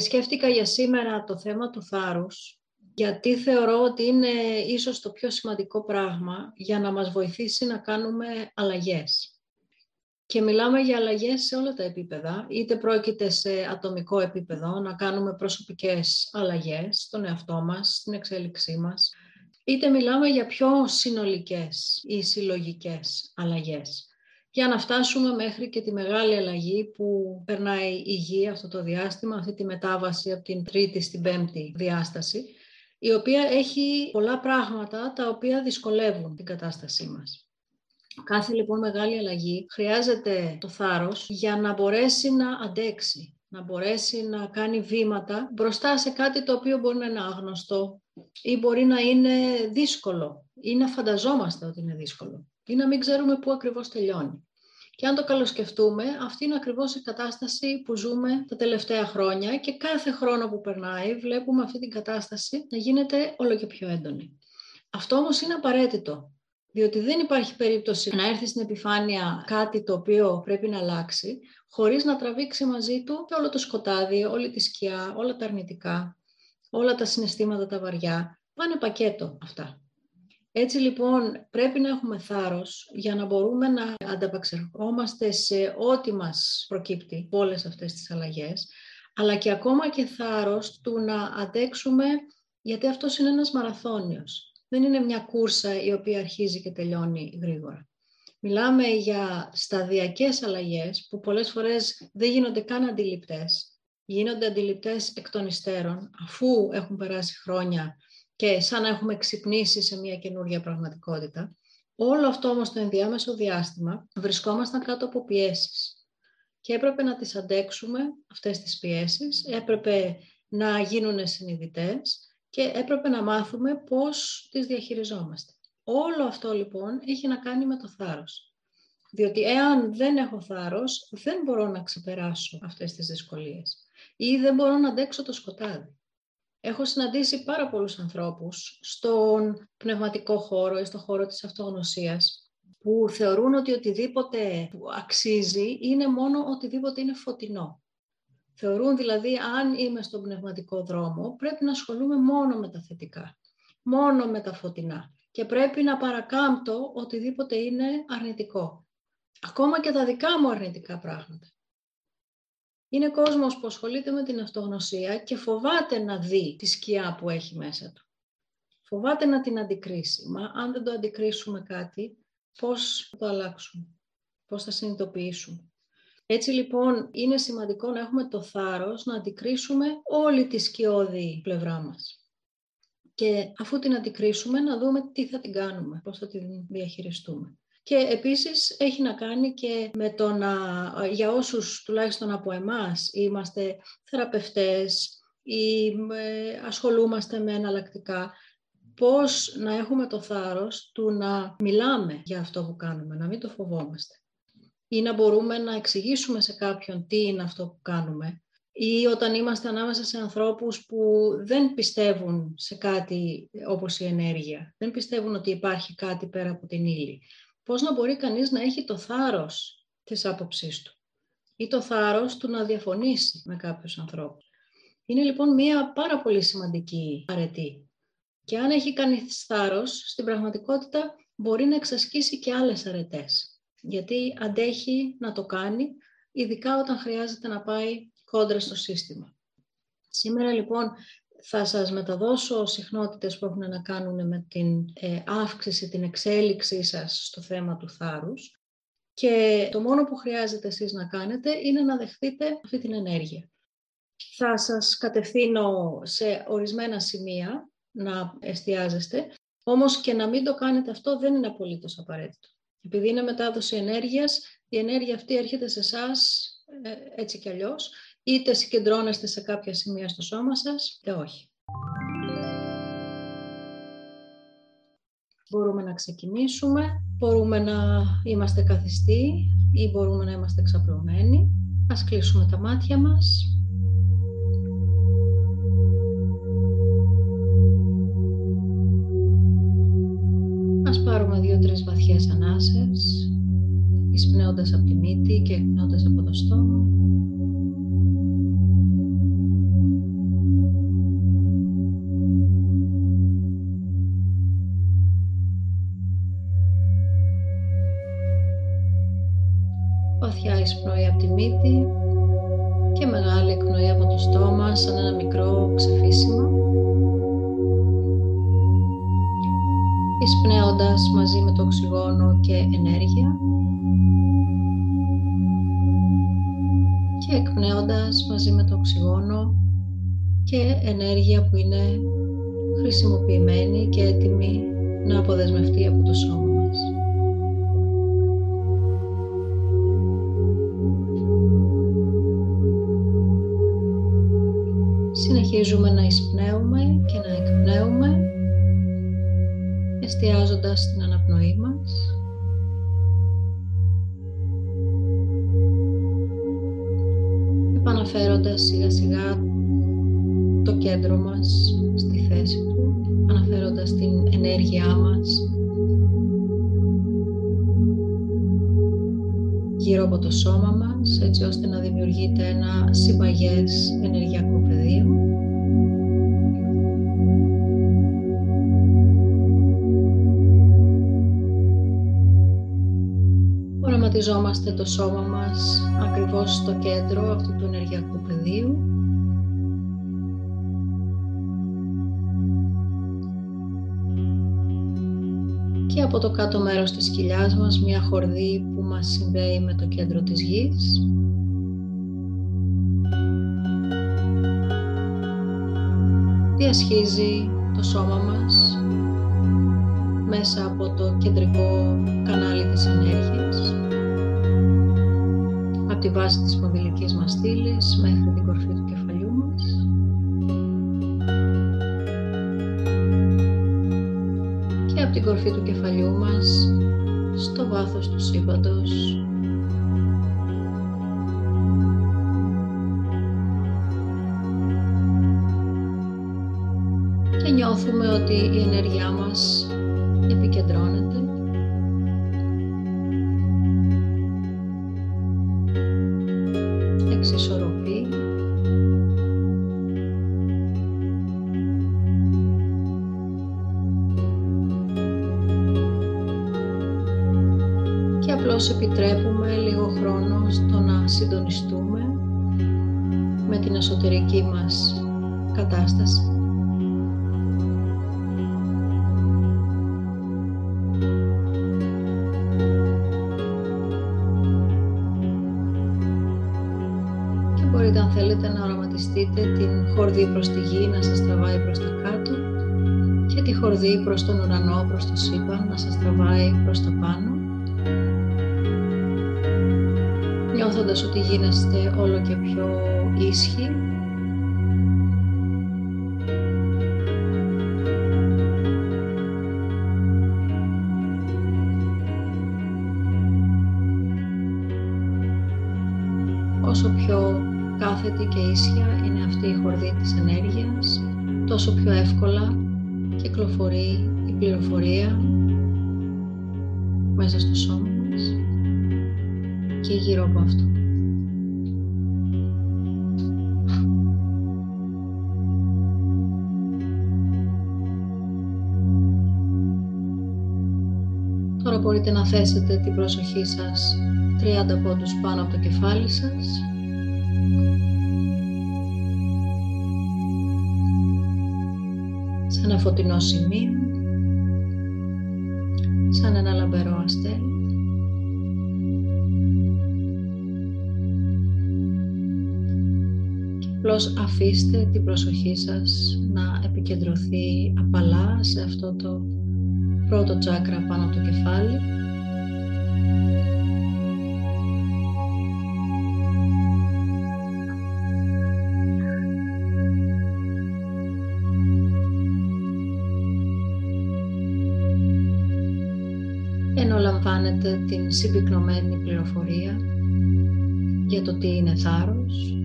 Σκέφτηκα για σήμερα το θέμα του θάρρους, γιατί θεωρώ ότι είναι ίσως το πιο σημαντικό πράγμα για να μας βοηθήσει να κάνουμε αλλαγές. Και μιλάμε για αλλαγές σε όλα τα επίπεδα, είτε πρόκειται σε ατομικό επίπεδο, να κάνουμε προσωπικές αλλαγές στον εαυτό μας, στην εξέλιξή μας, είτε μιλάμε για πιο συνολικές ή συλλογικές αλλαγές για να φτάσουμε μέχρι και τη μεγάλη αλλαγή που περνάει η γη αυτό το διάστημα, αυτή τη μετάβαση από την τρίτη στην πέμπτη διάσταση, η οποία έχει πολλά πράγματα τα οποία δυσκολεύουν την κατάστασή μας. Κάθε λοιπόν μεγάλη αλλαγή χρειάζεται το θάρρος για να μπορέσει να αντέξει, να μπορέσει να κάνει βήματα μπροστά σε κάτι το οποίο μπορεί να είναι άγνωστο ή μπορεί να είναι δύσκολο ή να φανταζόμαστε ότι είναι δύσκολο ή να μην ξέρουμε πού ακριβώς τελειώνει. Και αν το καλοσκεφτούμε, αυτή είναι ακριβώς η κατάσταση που ζούμε τα τελευταία χρόνια και κάθε χρόνο που περνάει βλέπουμε αυτή την κατάσταση να γίνεται όλο και πιο έντονη. Αυτό όμως είναι απαραίτητο, διότι δεν υπάρχει περίπτωση να έρθει στην επιφάνεια κάτι το οποίο πρέπει να αλλάξει, χωρίς να τραβήξει μαζί του και όλο το σκοτάδι, όλη τη σκιά, όλα τα αρνητικά, όλα τα συναισθήματα τα βαριά. Πάνε πακέτο αυτά. Έτσι λοιπόν πρέπει να έχουμε θάρρος για να μπορούμε να ανταπαξερχόμαστε σε ό,τι μας προκύπτει όλες αυτές τις αλλαγές, αλλά και ακόμα και θάρρος του να αντέξουμε, γιατί αυτός είναι ένας μαραθώνιος. Δεν είναι μια κούρσα η οποία αρχίζει και τελειώνει γρήγορα. Μιλάμε για σταδιακές αλλαγές που πολλές φορές δεν γίνονται καν αντιληπτές. Γίνονται αντιληπτές εκ των υστέρων, αφού έχουν περάσει χρόνια και σαν να έχουμε ξυπνήσει σε μια καινούργια πραγματικότητα. Όλο αυτό όμως το ενδιάμεσο διάστημα βρισκόμασταν κάτω από πιέσεις και έπρεπε να τις αντέξουμε αυτές τις πιέσεις, έπρεπε να γίνουν συνειδητές και έπρεπε να μάθουμε πώς τις διαχειριζόμαστε. Όλο αυτό λοιπόν έχει να κάνει με το θάρρος. Διότι εάν δεν έχω θάρρος, δεν μπορώ να ξεπεράσω αυτές τις δυσκολίες ή δεν μπορώ να αντέξω το σκοτάδι. Έχω συναντήσει πάρα πολλούς ανθρώπους στον πνευματικό χώρο ή στον χώρο της αυτογνωσίας που θεωρούν ότι οτιδήποτε αξίζει είναι μόνο οτιδήποτε είναι φωτεινό. Θεωρούν δηλαδή αν είμαι στον πνευματικό δρόμο πρέπει να ασχολούμαι μόνο με τα θετικά, μόνο με τα φωτεινά και πρέπει να παρακάμπτω οτιδήποτε είναι αρνητικό. Ακόμα και τα δικά μου αρνητικά πράγματα. Είναι κόσμος που ασχολείται με την αυτογνωσία και φοβάται να δει τη σκιά που έχει μέσα του. Φοβάται να την αντικρίσει. Μα αν δεν το αντικρίσουμε κάτι, πώς θα το αλλάξουμε, πώς θα συνειδητοποιήσουμε; Έτσι λοιπόν είναι σημαντικό να έχουμε το θάρρος να αντικρίσουμε όλη τη σκιώδη πλευρά μας. Και αφού την αντικρίσουμε να δούμε τι θα την κάνουμε, πώς θα την διαχειριστούμε. Και επίσης έχει να κάνει και με το να, για όσους τουλάχιστον από εμάς είμαστε θεραπευτές ή ασχολούμαστε με εναλλακτικά, πώς να έχουμε το θάρρος του να μιλάμε για αυτό που κάνουμε, να μην το φοβόμαστε. Ή να μπορούμε να εξηγήσουμε σε κάποιον τι είναι αυτό που κάνουμε. Ή όταν είμαστε ανάμεσα σε ανθρώπους που δεν πιστεύουν σε κάτι όπως η ενέργεια. Δεν πιστεύουν ότι υπάρχει κάτι πέρα από την ύλη πώς να μπορεί κανείς να έχει το θάρρος της άποψής του ή το θάρρος του να διαφωνήσει με κάποιους ανθρώπους. Είναι λοιπόν μία πάρα πολύ σημαντική αρετή. Και αν έχει κάνει θάρρος, στην πραγματικότητα μπορεί να εξασκήσει και άλλες αρετές. Γιατί αντέχει να το κάνει, ειδικά όταν χρειάζεται να πάει κόντρα στο σύστημα. Σήμερα λοιπόν θα σας μεταδώσω συχνότητες που έχουν να κάνουν με την ε, αύξηση, την εξέλιξή σας στο θέμα του θάρρους και το μόνο που χρειάζεται εσείς να κάνετε είναι να δεχτείτε αυτή την ενέργεια. Θα σας κατευθύνω σε ορισμένα σημεία να εστιάζεστε, όμως και να μην το κάνετε αυτό δεν είναι απολύτως απαραίτητο. Επειδή είναι μετάδοση ενέργειας, η ενέργεια αυτή έρχεται σε εσάς ε, έτσι κι αλλιώς είτε συγκεντρώνεστε σε κάποια σημεία στο σώμα σας, είτε όχι. Μπορούμε να ξεκινήσουμε, μπορούμε να είμαστε καθιστοί ή μπορούμε να είμαστε εξαπλωμένοι. Ας κλείσουμε τα μάτια μας. Ας πάρουμε δύο-τρεις βαθιές ανάσες, εισπνέοντας από τη μύτη και εκπνέοντας από το στόμα. Βαθιά εισπνοή από τη μύτη και μεγάλη εκπνοή από το στόμα σαν ένα μικρό ξεφύσιμο. Εισπνέοντας μαζί με το οξυγόνο και ενέργεια και εκπνέοντας μαζί με το οξυγόνο και ενέργεια που είναι χρησιμοποιημένη και έτοιμη να αποδεσμευτεί από το σώμα εστιάζοντας στην αναπνοή μας επαναφέροντας σιγά σιγά το κέντρο μας στη θέση του, αναφέροντας την ενέργειά μας γύρω από το σώμα μας, έτσι ώστε να δημιουργείται ένα συμπαγές ενεργειακό πεδίο. Οραματιζόμαστε το σώμα μας ακριβώς στο κέντρο αυτού του ενεργειακού πεδίου και από το κάτω μέρος της κοιλιάς μας μια χορδή που μας συνδέει με το κέντρο της γης. Διασχίζει το σώμα μας μέσα από το κεντρικό κανάλι της ενέργειας από τη βάση της πονδυλικής μας στήλης μέχρι την κορφή του κεφαλιού μας. Την κορφή του κεφαλιού μας στο βάθος του σύμπαντος. Και νιώθουμε ότι η ενέργειά απλώς επιτρέπουμε λίγο χρόνο στο να συντονιστούμε με την εσωτερική μας κατάσταση. Και μπορείτε αν θέλετε να οραματιστείτε την χορδή προς τη γη να σας τραβάει προς τα κάτω και τη χορδή προς τον ουρανό, προς το σύμπαν να σας τραβάει νιώθοντας ότι γίνεστε όλο και πιο ίσχυοι. Όσο πιο κάθετη και ίσια είναι αυτή η χορδή της ενέργειας, τόσο πιο εύκολα κυκλοφορεί μπορείτε να θέσετε την προσοχή σας 30 πόντους πάνω από το κεφάλι σας. Σε ένα φωτεινό σημείο, σαν ένα λαμπερό αστέρι. Απλώς αφήστε την προσοχή σας να επικεντρωθεί απαλά σε αυτό το πρώτο τσάκρα πάνω από το κεφάλι. Ενώ λαμβάνετε την συμπυκνωμένη πληροφορία για το τι είναι θάρρος,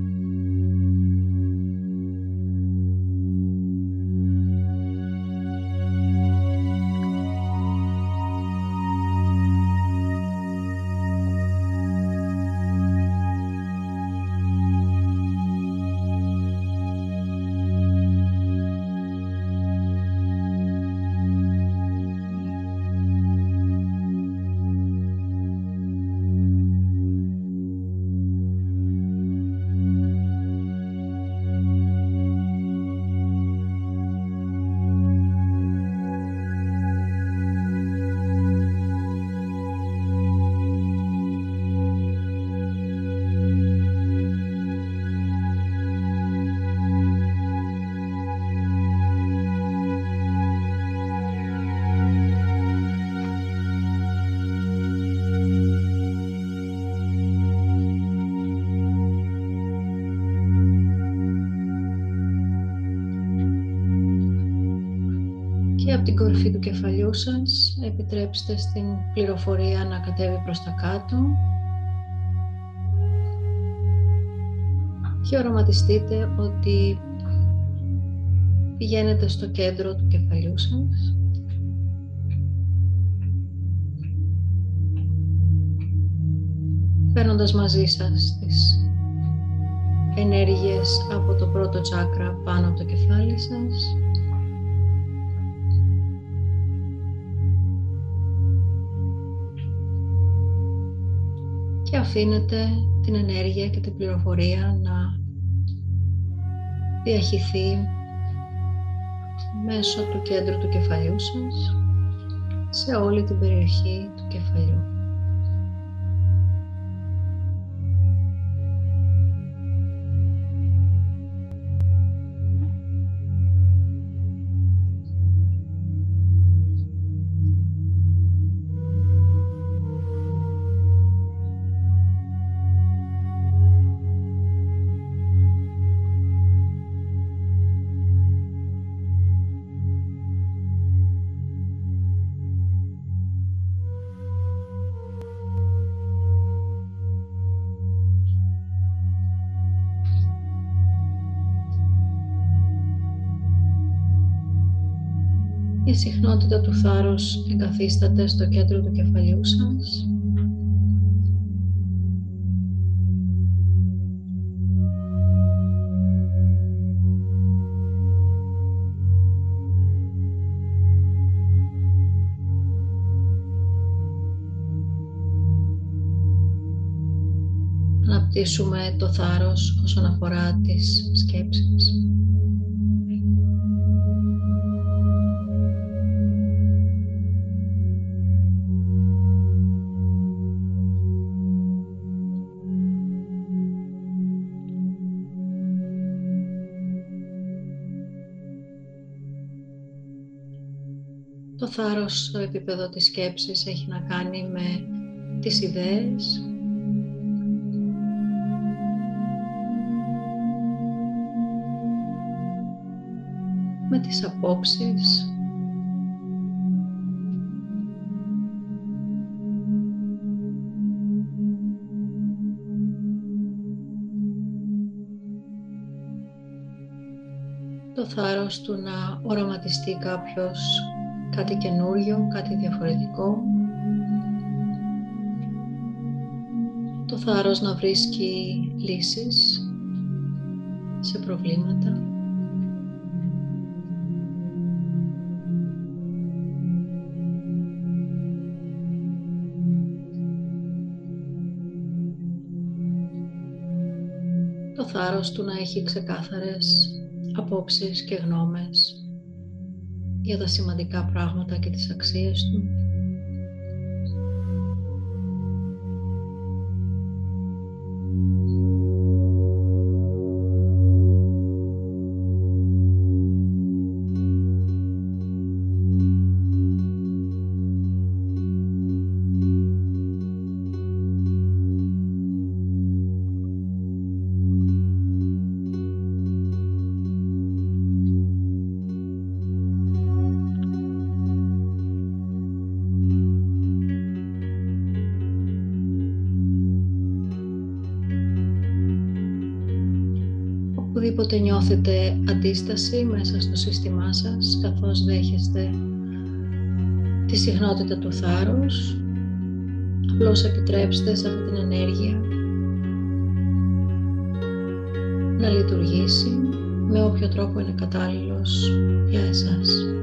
από την κορυφή του κεφαλιού σας επιτρέψτε στην πληροφορία να κατέβει προς τα κάτω. Και οραματιστείτε ότι πηγαίνετε στο κέντρο του κεφαλιού σας. Φέρνοντας μαζί σας τις ενέργειες από το πρώτο τσάκρα πάνω από το κεφάλι σας και αφήνετε την ενέργεια και την πληροφορία να διαχυθεί μέσω του κέντρου του κεφαλιού σας σε όλη την περιοχή του κεφαλιού. Συχνότητα του θάρρους εγκαθίσταται στο κέντρο του κεφαλιού σας. Αναπτύσσουμε το θάρρος όσον αφορά τις σκέψεις. Θάρρος στο επίπεδο της σκέψης έχει να κάνει με τις ιδέες, με τις απόψεις, το θάρρος του να οραματιστεί κάποιος κάτι καινούριο, κάτι διαφορετικό. Το θάρρος να βρίσκει λύσεις σε προβλήματα. Το θάρρος του να έχει ξεκάθαρες απόψεις και γνώμες για τα σημαντικά πράγματα και τις αξίες του. Νιώθετε αντίσταση μέσα στο σύστημά σας καθώς δέχεστε τη συχνότητα του θάρρους απλώς επιτρέψτε σε αυτή την ενέργεια να λειτουργήσει με όποιο τρόπο είναι κατάλληλος για εσάς.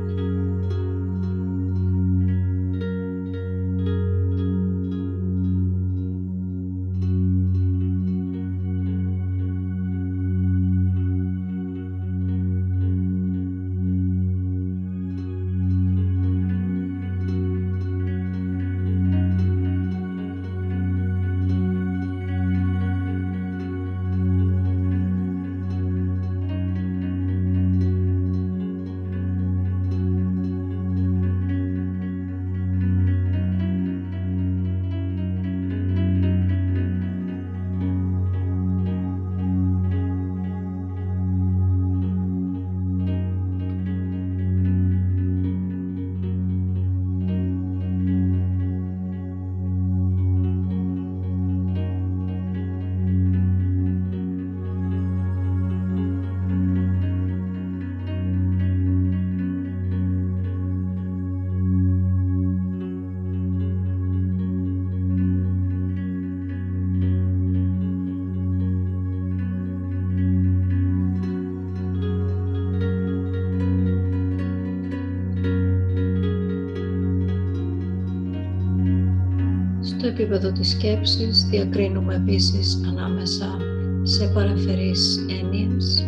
Επίπεδο της σκέψης διακρίνουμε επίσης ανάμεσα σε παραφερείς έννοιες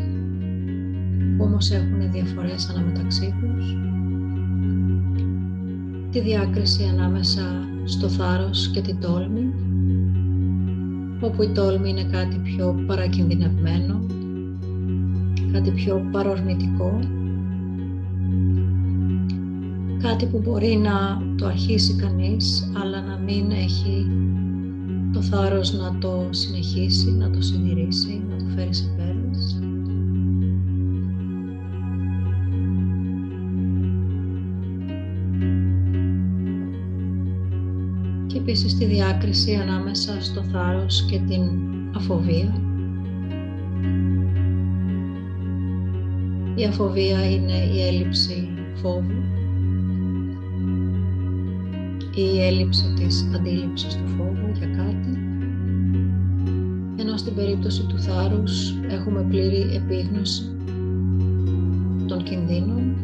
που όμως έχουν διαφορές αναμεταξύ τους τη διάκριση ανάμεσα στο θάρρος και την τόλμη όπου η τόλμη είναι κάτι πιο παρακινδυνευμένο κάτι πιο παρορμητικό κάτι που μπορεί να το αρχίσει κανείς αλλά να μην έχει το θάρρος να το συνεχίσει, να το συντηρήσει, να το φέρει σε πέρας. Και επίσης τη διάκριση ανάμεσα στο θάρρος και την αφοβία. Η αφοβία είναι η έλλειψη φόβου η έλλειψη της αντίληψης του φόβου για κάτι, ενώ στην περίπτωση του θάρρους έχουμε πλήρη επίγνωση των κινδύνων,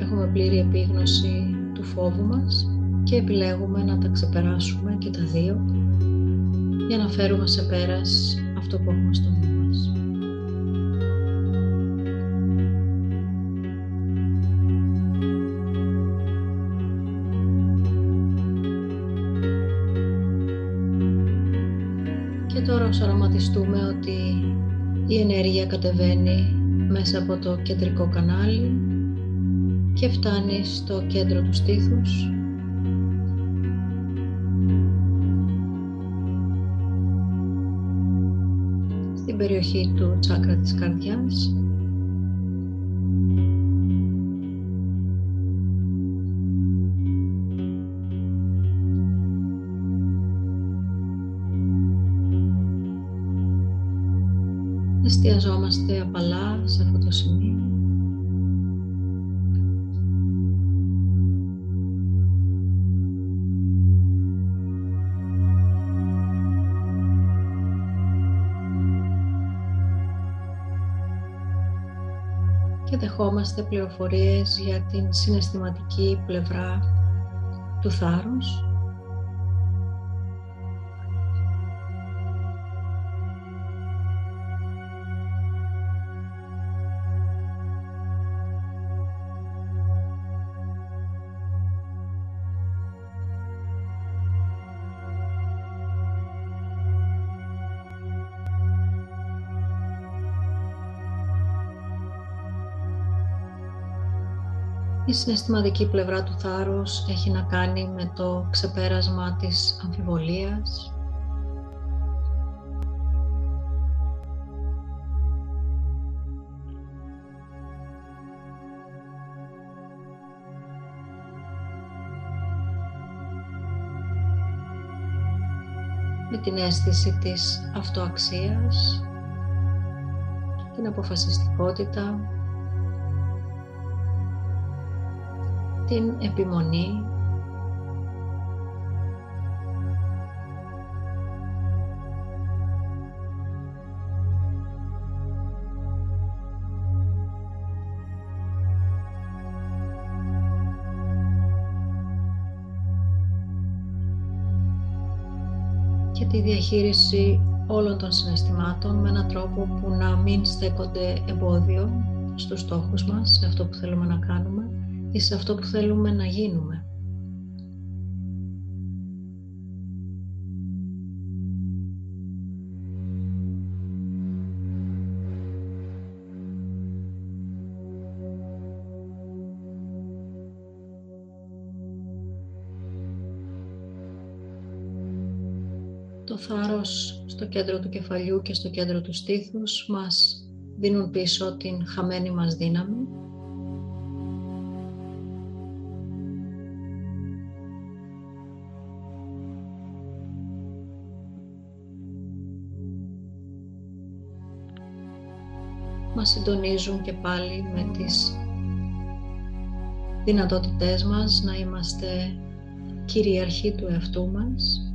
έχουμε πλήρη επίγνωση του φόβου μας και επιλέγουμε να τα ξεπεράσουμε και τα δύο για να φέρουμε σε πέρας αυτό που έχουμε στο νου. Οραματιστούμε ότι η ενέργεια κατεβαίνει μέσα από το κεντρικό κανάλι και φτάνει στο κέντρο του στήθους. Στην περιοχή του τσάκρα της καρδιάς εστιαζόμαστε απαλά σε αυτό το σημείο. και δεχόμαστε πληροφορίες για την συναισθηματική πλευρά του θάρρους Η συναισθηματική πλευρά του θάρρους έχει να κάνει με το ξεπέρασμα της αμφιβολίας, με την αίσθηση της αυτοαξίας, την αποφασιστικότητα, την επιμονή. Και τη διαχείριση όλων των συναισθημάτων με έναν τρόπο που να μην στέκονται εμπόδιο στους στόχους μας, σε αυτό που θέλουμε να κάνουμε ή σε αυτό που θέλουμε να γίνουμε. Το θάρρος στο κέντρο του κεφαλιού και στο κέντρο του στήθους μας δίνουν πίσω την χαμένη μας δύναμη συντονίζουν και πάλι με τις δυνατότητές μας να είμαστε κυριαρχοί του εαυτού μας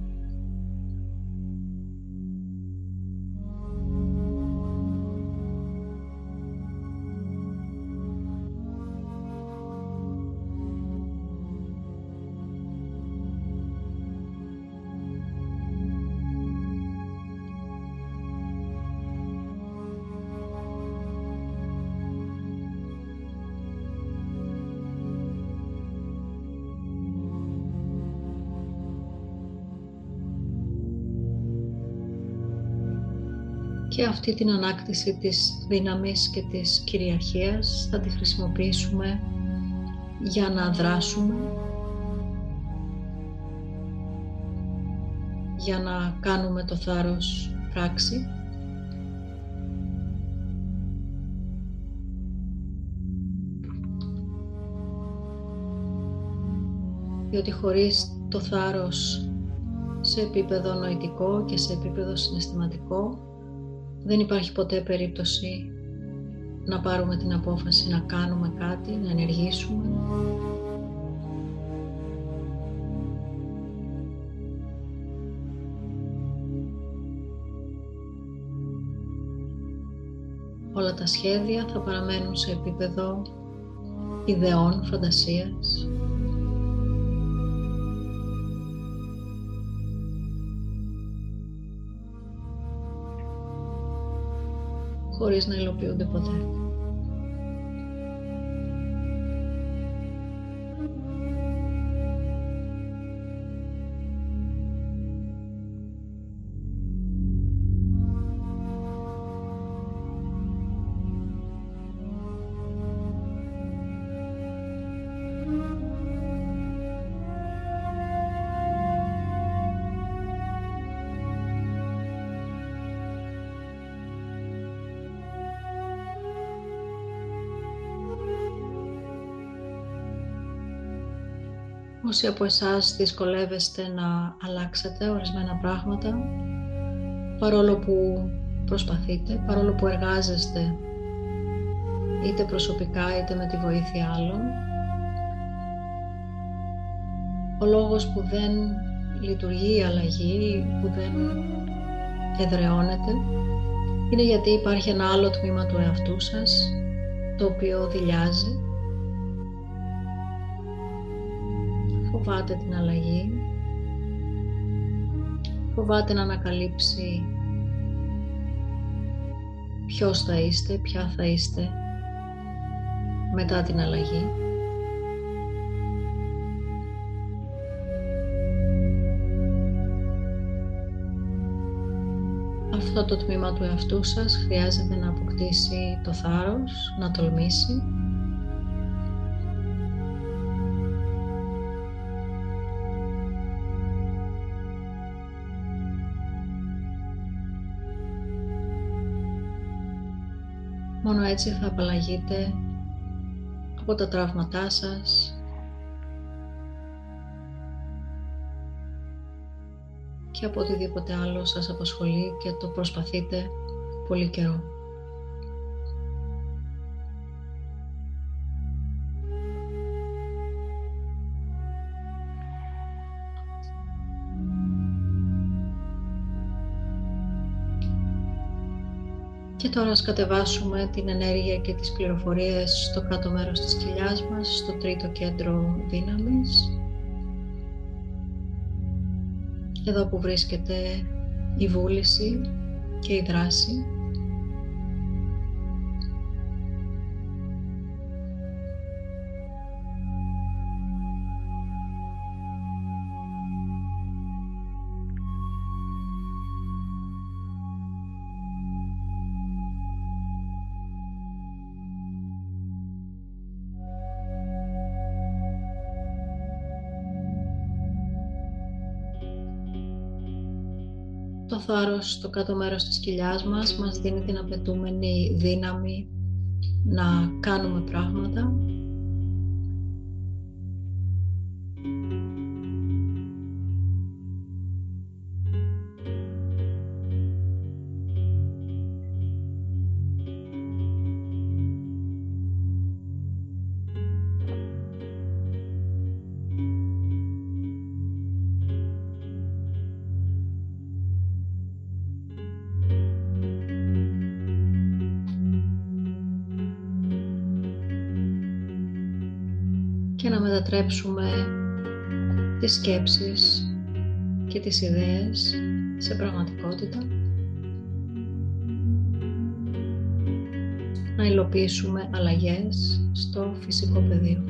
και αυτή την ανάκτηση της δύναμης και της κυριαρχίας θα τη χρησιμοποιήσουμε για να δράσουμε, για να κάνουμε το θάρρος πράξη. Διότι χωρίς το θάρρος σε επίπεδο νοητικό και σε επίπεδο συναισθηματικό δεν υπάρχει ποτέ περίπτωση να πάρουμε την απόφαση να κάνουμε κάτι, να ενεργήσουμε. Όλα τα σχέδια θα παραμένουν σε επίπεδο ιδεών, φαντασίας. Χωρίς να υλοποιούνται ποτέ. Όσοι από εσάς δυσκολεύεστε να αλλάξετε ορισμένα πράγματα, παρόλο που προσπαθείτε, παρόλο που εργάζεστε είτε προσωπικά είτε με τη βοήθεια άλλων, ο λόγος που δεν λειτουργεί η αλλαγή, που δεν εδραιώνεται, είναι γιατί υπάρχει ένα άλλο τμήμα του εαυτού σας, το οποίο δηλιάζει φοβάται την αλλαγή, φοβάται να ανακαλύψει ποιος θα είστε, ποια θα είστε μετά την αλλαγή. Αυτό το τμήμα του εαυτού σας χρειάζεται να αποκτήσει το θάρρος, να τολμήσει Μόνο έτσι θα απαλλαγείτε από τα τραύματά σας και από οτιδήποτε άλλο σας απασχολεί και το προσπαθείτε πολύ καιρό. Και τώρα ας κατεβάσουμε την ενέργεια και τις πληροφορίες στο κάτω μέρος της κοιλιάς μας, στο τρίτο κέντρο δύναμης. Εδώ που βρίσκεται η βούληση και η δράση. Θάρρος στο κάτω μέρος της κοιλιάς μας. Μας δίνει την απαιτούμενη δύναμη να κάνουμε πράγματα και να μετατρέψουμε τις σκέψεις και τις ιδέες σε πραγματικότητα. Να υλοποιήσουμε αλλαγές στο φυσικό πεδίο.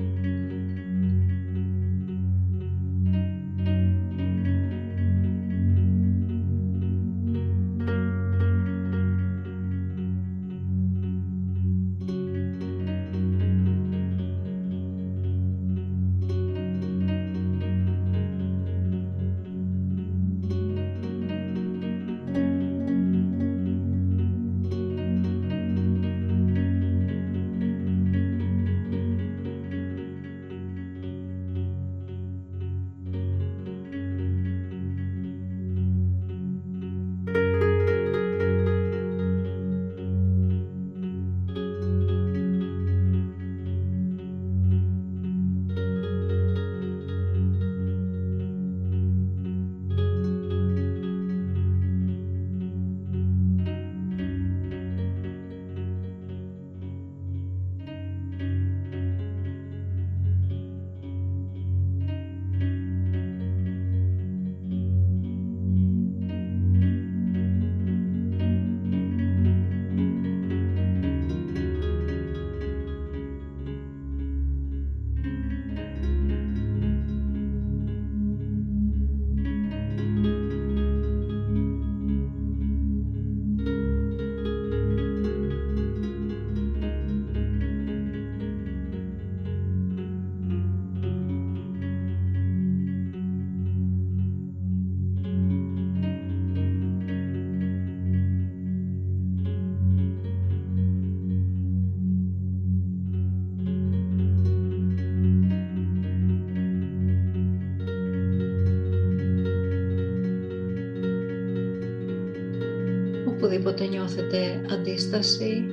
Οπουδήποτε νιώθετε αντίσταση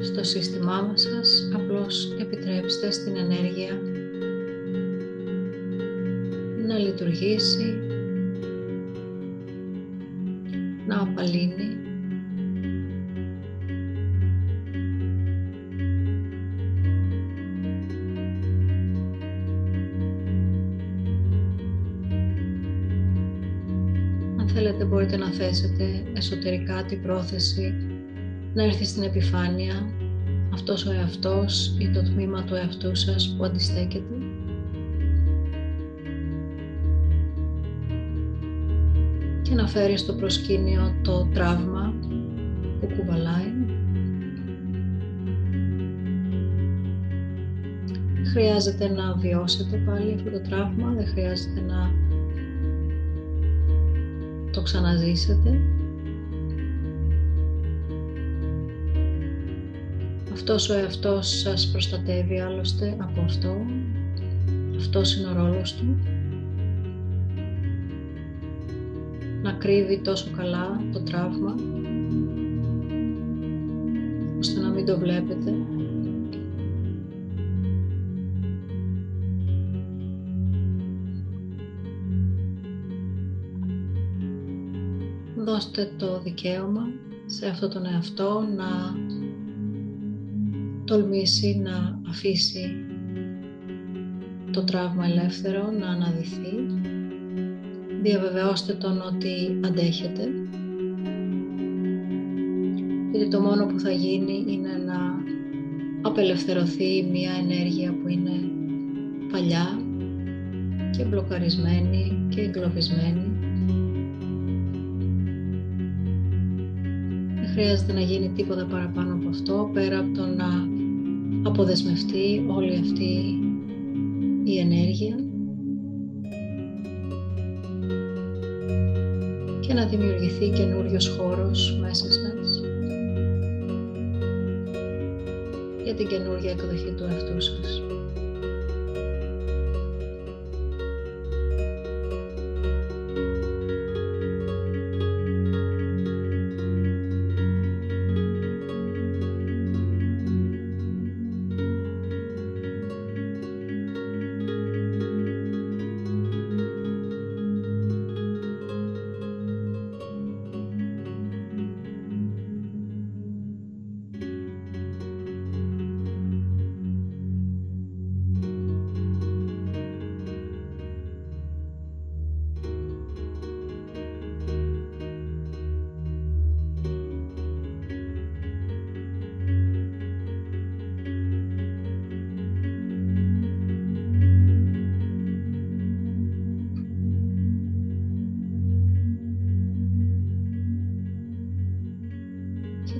στο σύστημά μας σας, απλώς επιτρέψτε στην ενέργεια να λειτουργήσει, να απαλύνει μπορείτε να θέσετε εσωτερικά την πρόθεση να έρθει στην επιφάνεια αυτός ο εαυτός ή το τμήμα του εαυτού σας που αντιστέκεται. Και να φέρει στο προσκήνιο το τραύμα που κουβαλάει. Χρειάζεται να βιώσετε πάλι αυτό το τραύμα, δεν χρειάζεται να το ξαναζήσετε. Αυτός ο εαυτός σας προστατεύει άλλωστε από αυτό. Αυτός είναι ο ρόλος του. Να κρύβει τόσο καλά το τραύμα ώστε να μην το βλέπετε δώστε το δικαίωμα σε αυτό τον εαυτό να τολμήσει να αφήσει το τραύμα ελεύθερο, να αναδυθεί. Διαβεβαιώστε τον ότι αντέχετε. Γιατί το μόνο που θα γίνει είναι να απελευθερωθεί μια ενέργεια που είναι παλιά και μπλοκαρισμένη και εγκλωβισμένη χρειάζεται να γίνει τίποτα παραπάνω από αυτό, πέρα από το να αποδεσμευτεί όλη αυτή η ενέργεια και να δημιουργηθεί καινούριος χώρος μέσα σας για την καινούργια εκδοχή του εαυτού σας.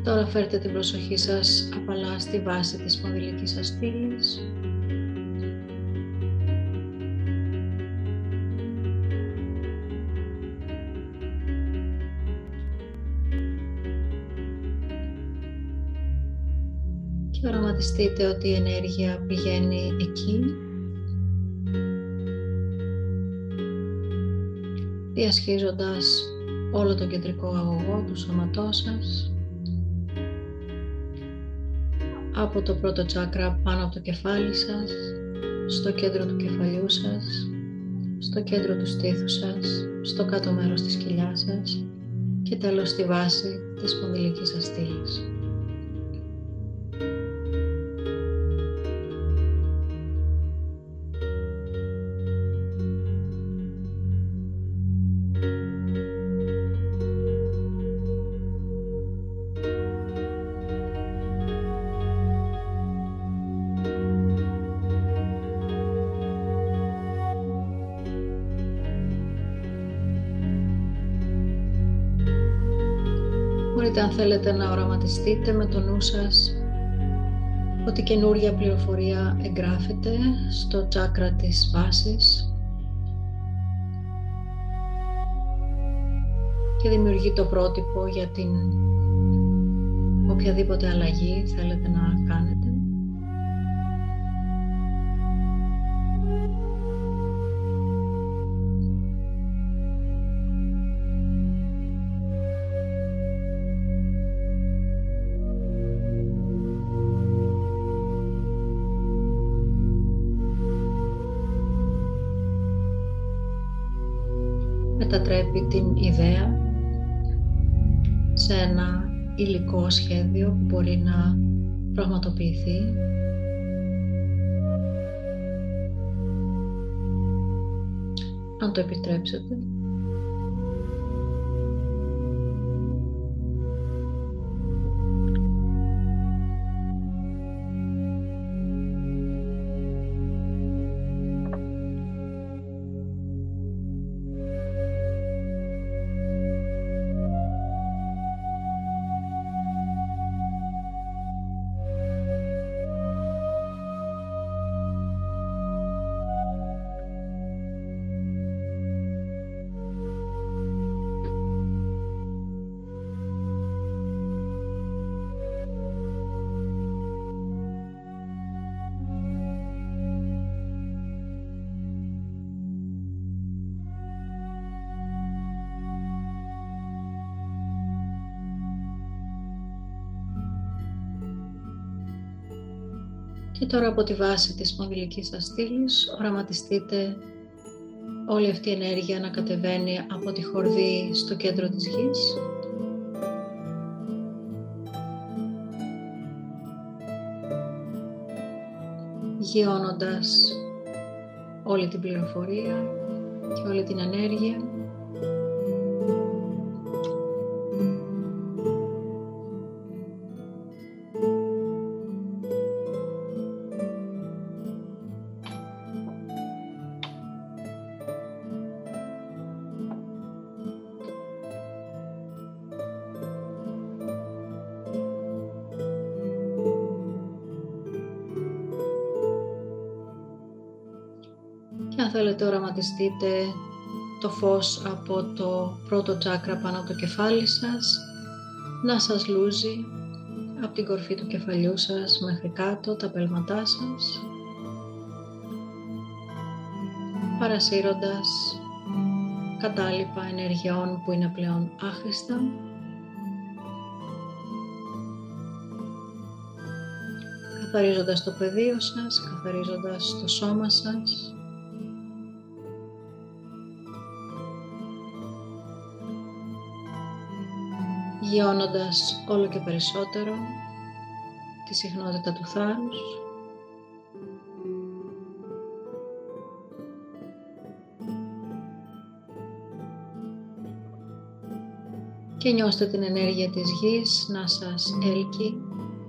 Τώρα φέρτε την προσοχή σας απαλά στη βάση της σπονδυλικής σας στήλης. Και οραματιστείτε ότι η ενέργεια πηγαίνει εκεί. διασχίζοντας όλο το κεντρικό αγωγό του σώματός σας από το πρώτο τσάκρα πάνω από το κεφάλι σας, στο κέντρο του κεφαλιού σας, στο κέντρο του στήθους σας, στο κάτω μέρος της κοιλιάς σας και τέλος στη βάση της σπονδυλικής σας στήλης. Αν θέλετε να οραματιστείτε με το νου σας ότι καινούρια πληροφορία εγγράφεται στο τσάκρα της βάσης και δημιουργεί το πρότυπο για την οποιαδήποτε αλλαγή θέλετε να κάνετε. Σε ένα υλικό σχέδιο που μπορεί να πραγματοποιηθεί αν το επιτρέψετε. Τώρα από τη βάση της σπονδυλικής σας στήλης οραματιστείτε όλη αυτή η ενέργεια να κατεβαίνει από τη χορδή στο κέντρο της γης. Γιώνοντας όλη την πληροφορία και όλη την ενέργεια οραματιστείτε το φως από το πρώτο τσάκρα πάνω από το κεφάλι σας να σας λούζει από την κορφή του κεφαλιού σας μέχρι κάτω τα πέλματά σας παρασύροντας κατάλοιπα ενεργειών που είναι πλέον άχρηστα. Καθαρίζοντας το πεδίο σας, καθαρίζοντας το σώμα σας γιώνοντας όλο και περισσότερο τη συχνότητα του θάρρους. Και νιώστε την ενέργεια της γης να σας έλκει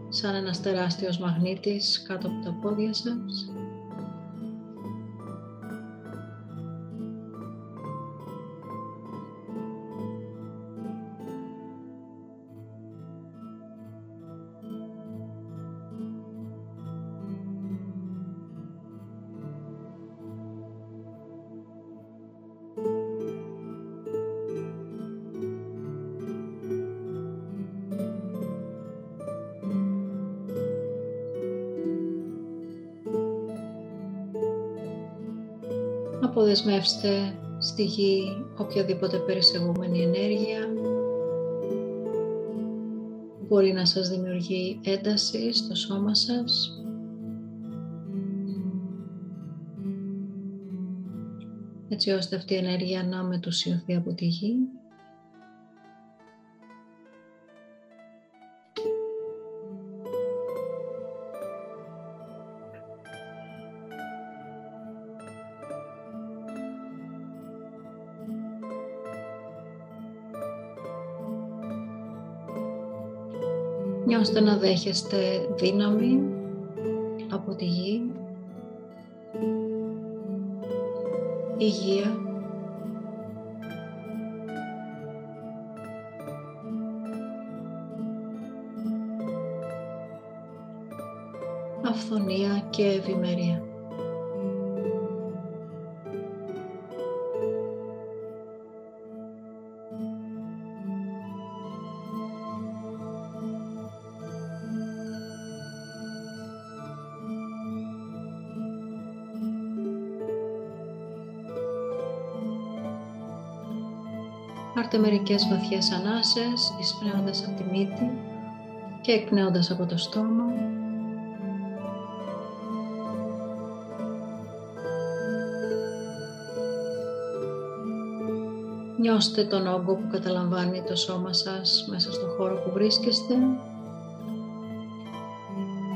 σαν ένας τεράστιος μαγνήτης κάτω από τα πόδια σας αποδεσμεύστε στη γη οποιαδήποτε περισεγούμενη ενέργεια μπορεί να σας δημιουργεί ένταση στο σώμα σας. έτσι ώστε αυτή η ενέργεια να μετουσιωθεί από τη γη. Νιώστε να δέχεστε δύναμη από τη γη, υγεία, αυθονία και ευημερία. Πάρτε μερικές βαθιές ανάσες, εισπνέοντας από τη μύτη και εκπνέοντας από το στόμα. Νιώστε τον όγκο που καταλαμβάνει το σώμα σας μέσα στο χώρο που βρίσκεστε.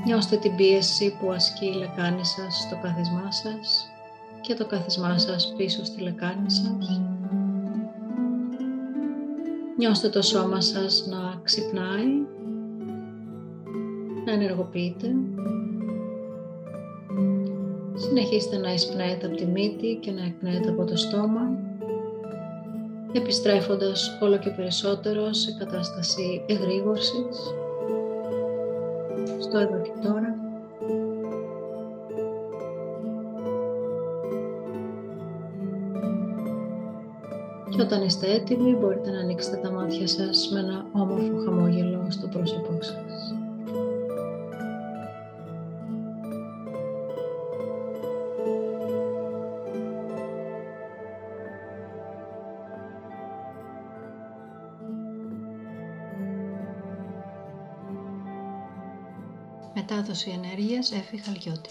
Νιώστε την πίεση που ασκεί η λεκάνη σας στο καθισμά σας και το καθισμά σας πίσω στη λεκάνη σας. Νιώστε το σώμα σας να ξυπνάει, να ενεργοποιείτε. Συνεχίστε να εισπνέετε από τη μύτη και να εκπνέετε από το στόμα επιστρέφοντας όλο και περισσότερο σε κατάσταση εγρήγορσης στο εδώ και τώρα. Και όταν είστε έτοιμοι μπορείτε να ανοίξετε τα μάτια σας με ένα όμορφο χαμόγελο στο πρόσωπό σας. Μετάδοση ενέργειας Εφη Χαλιώτη.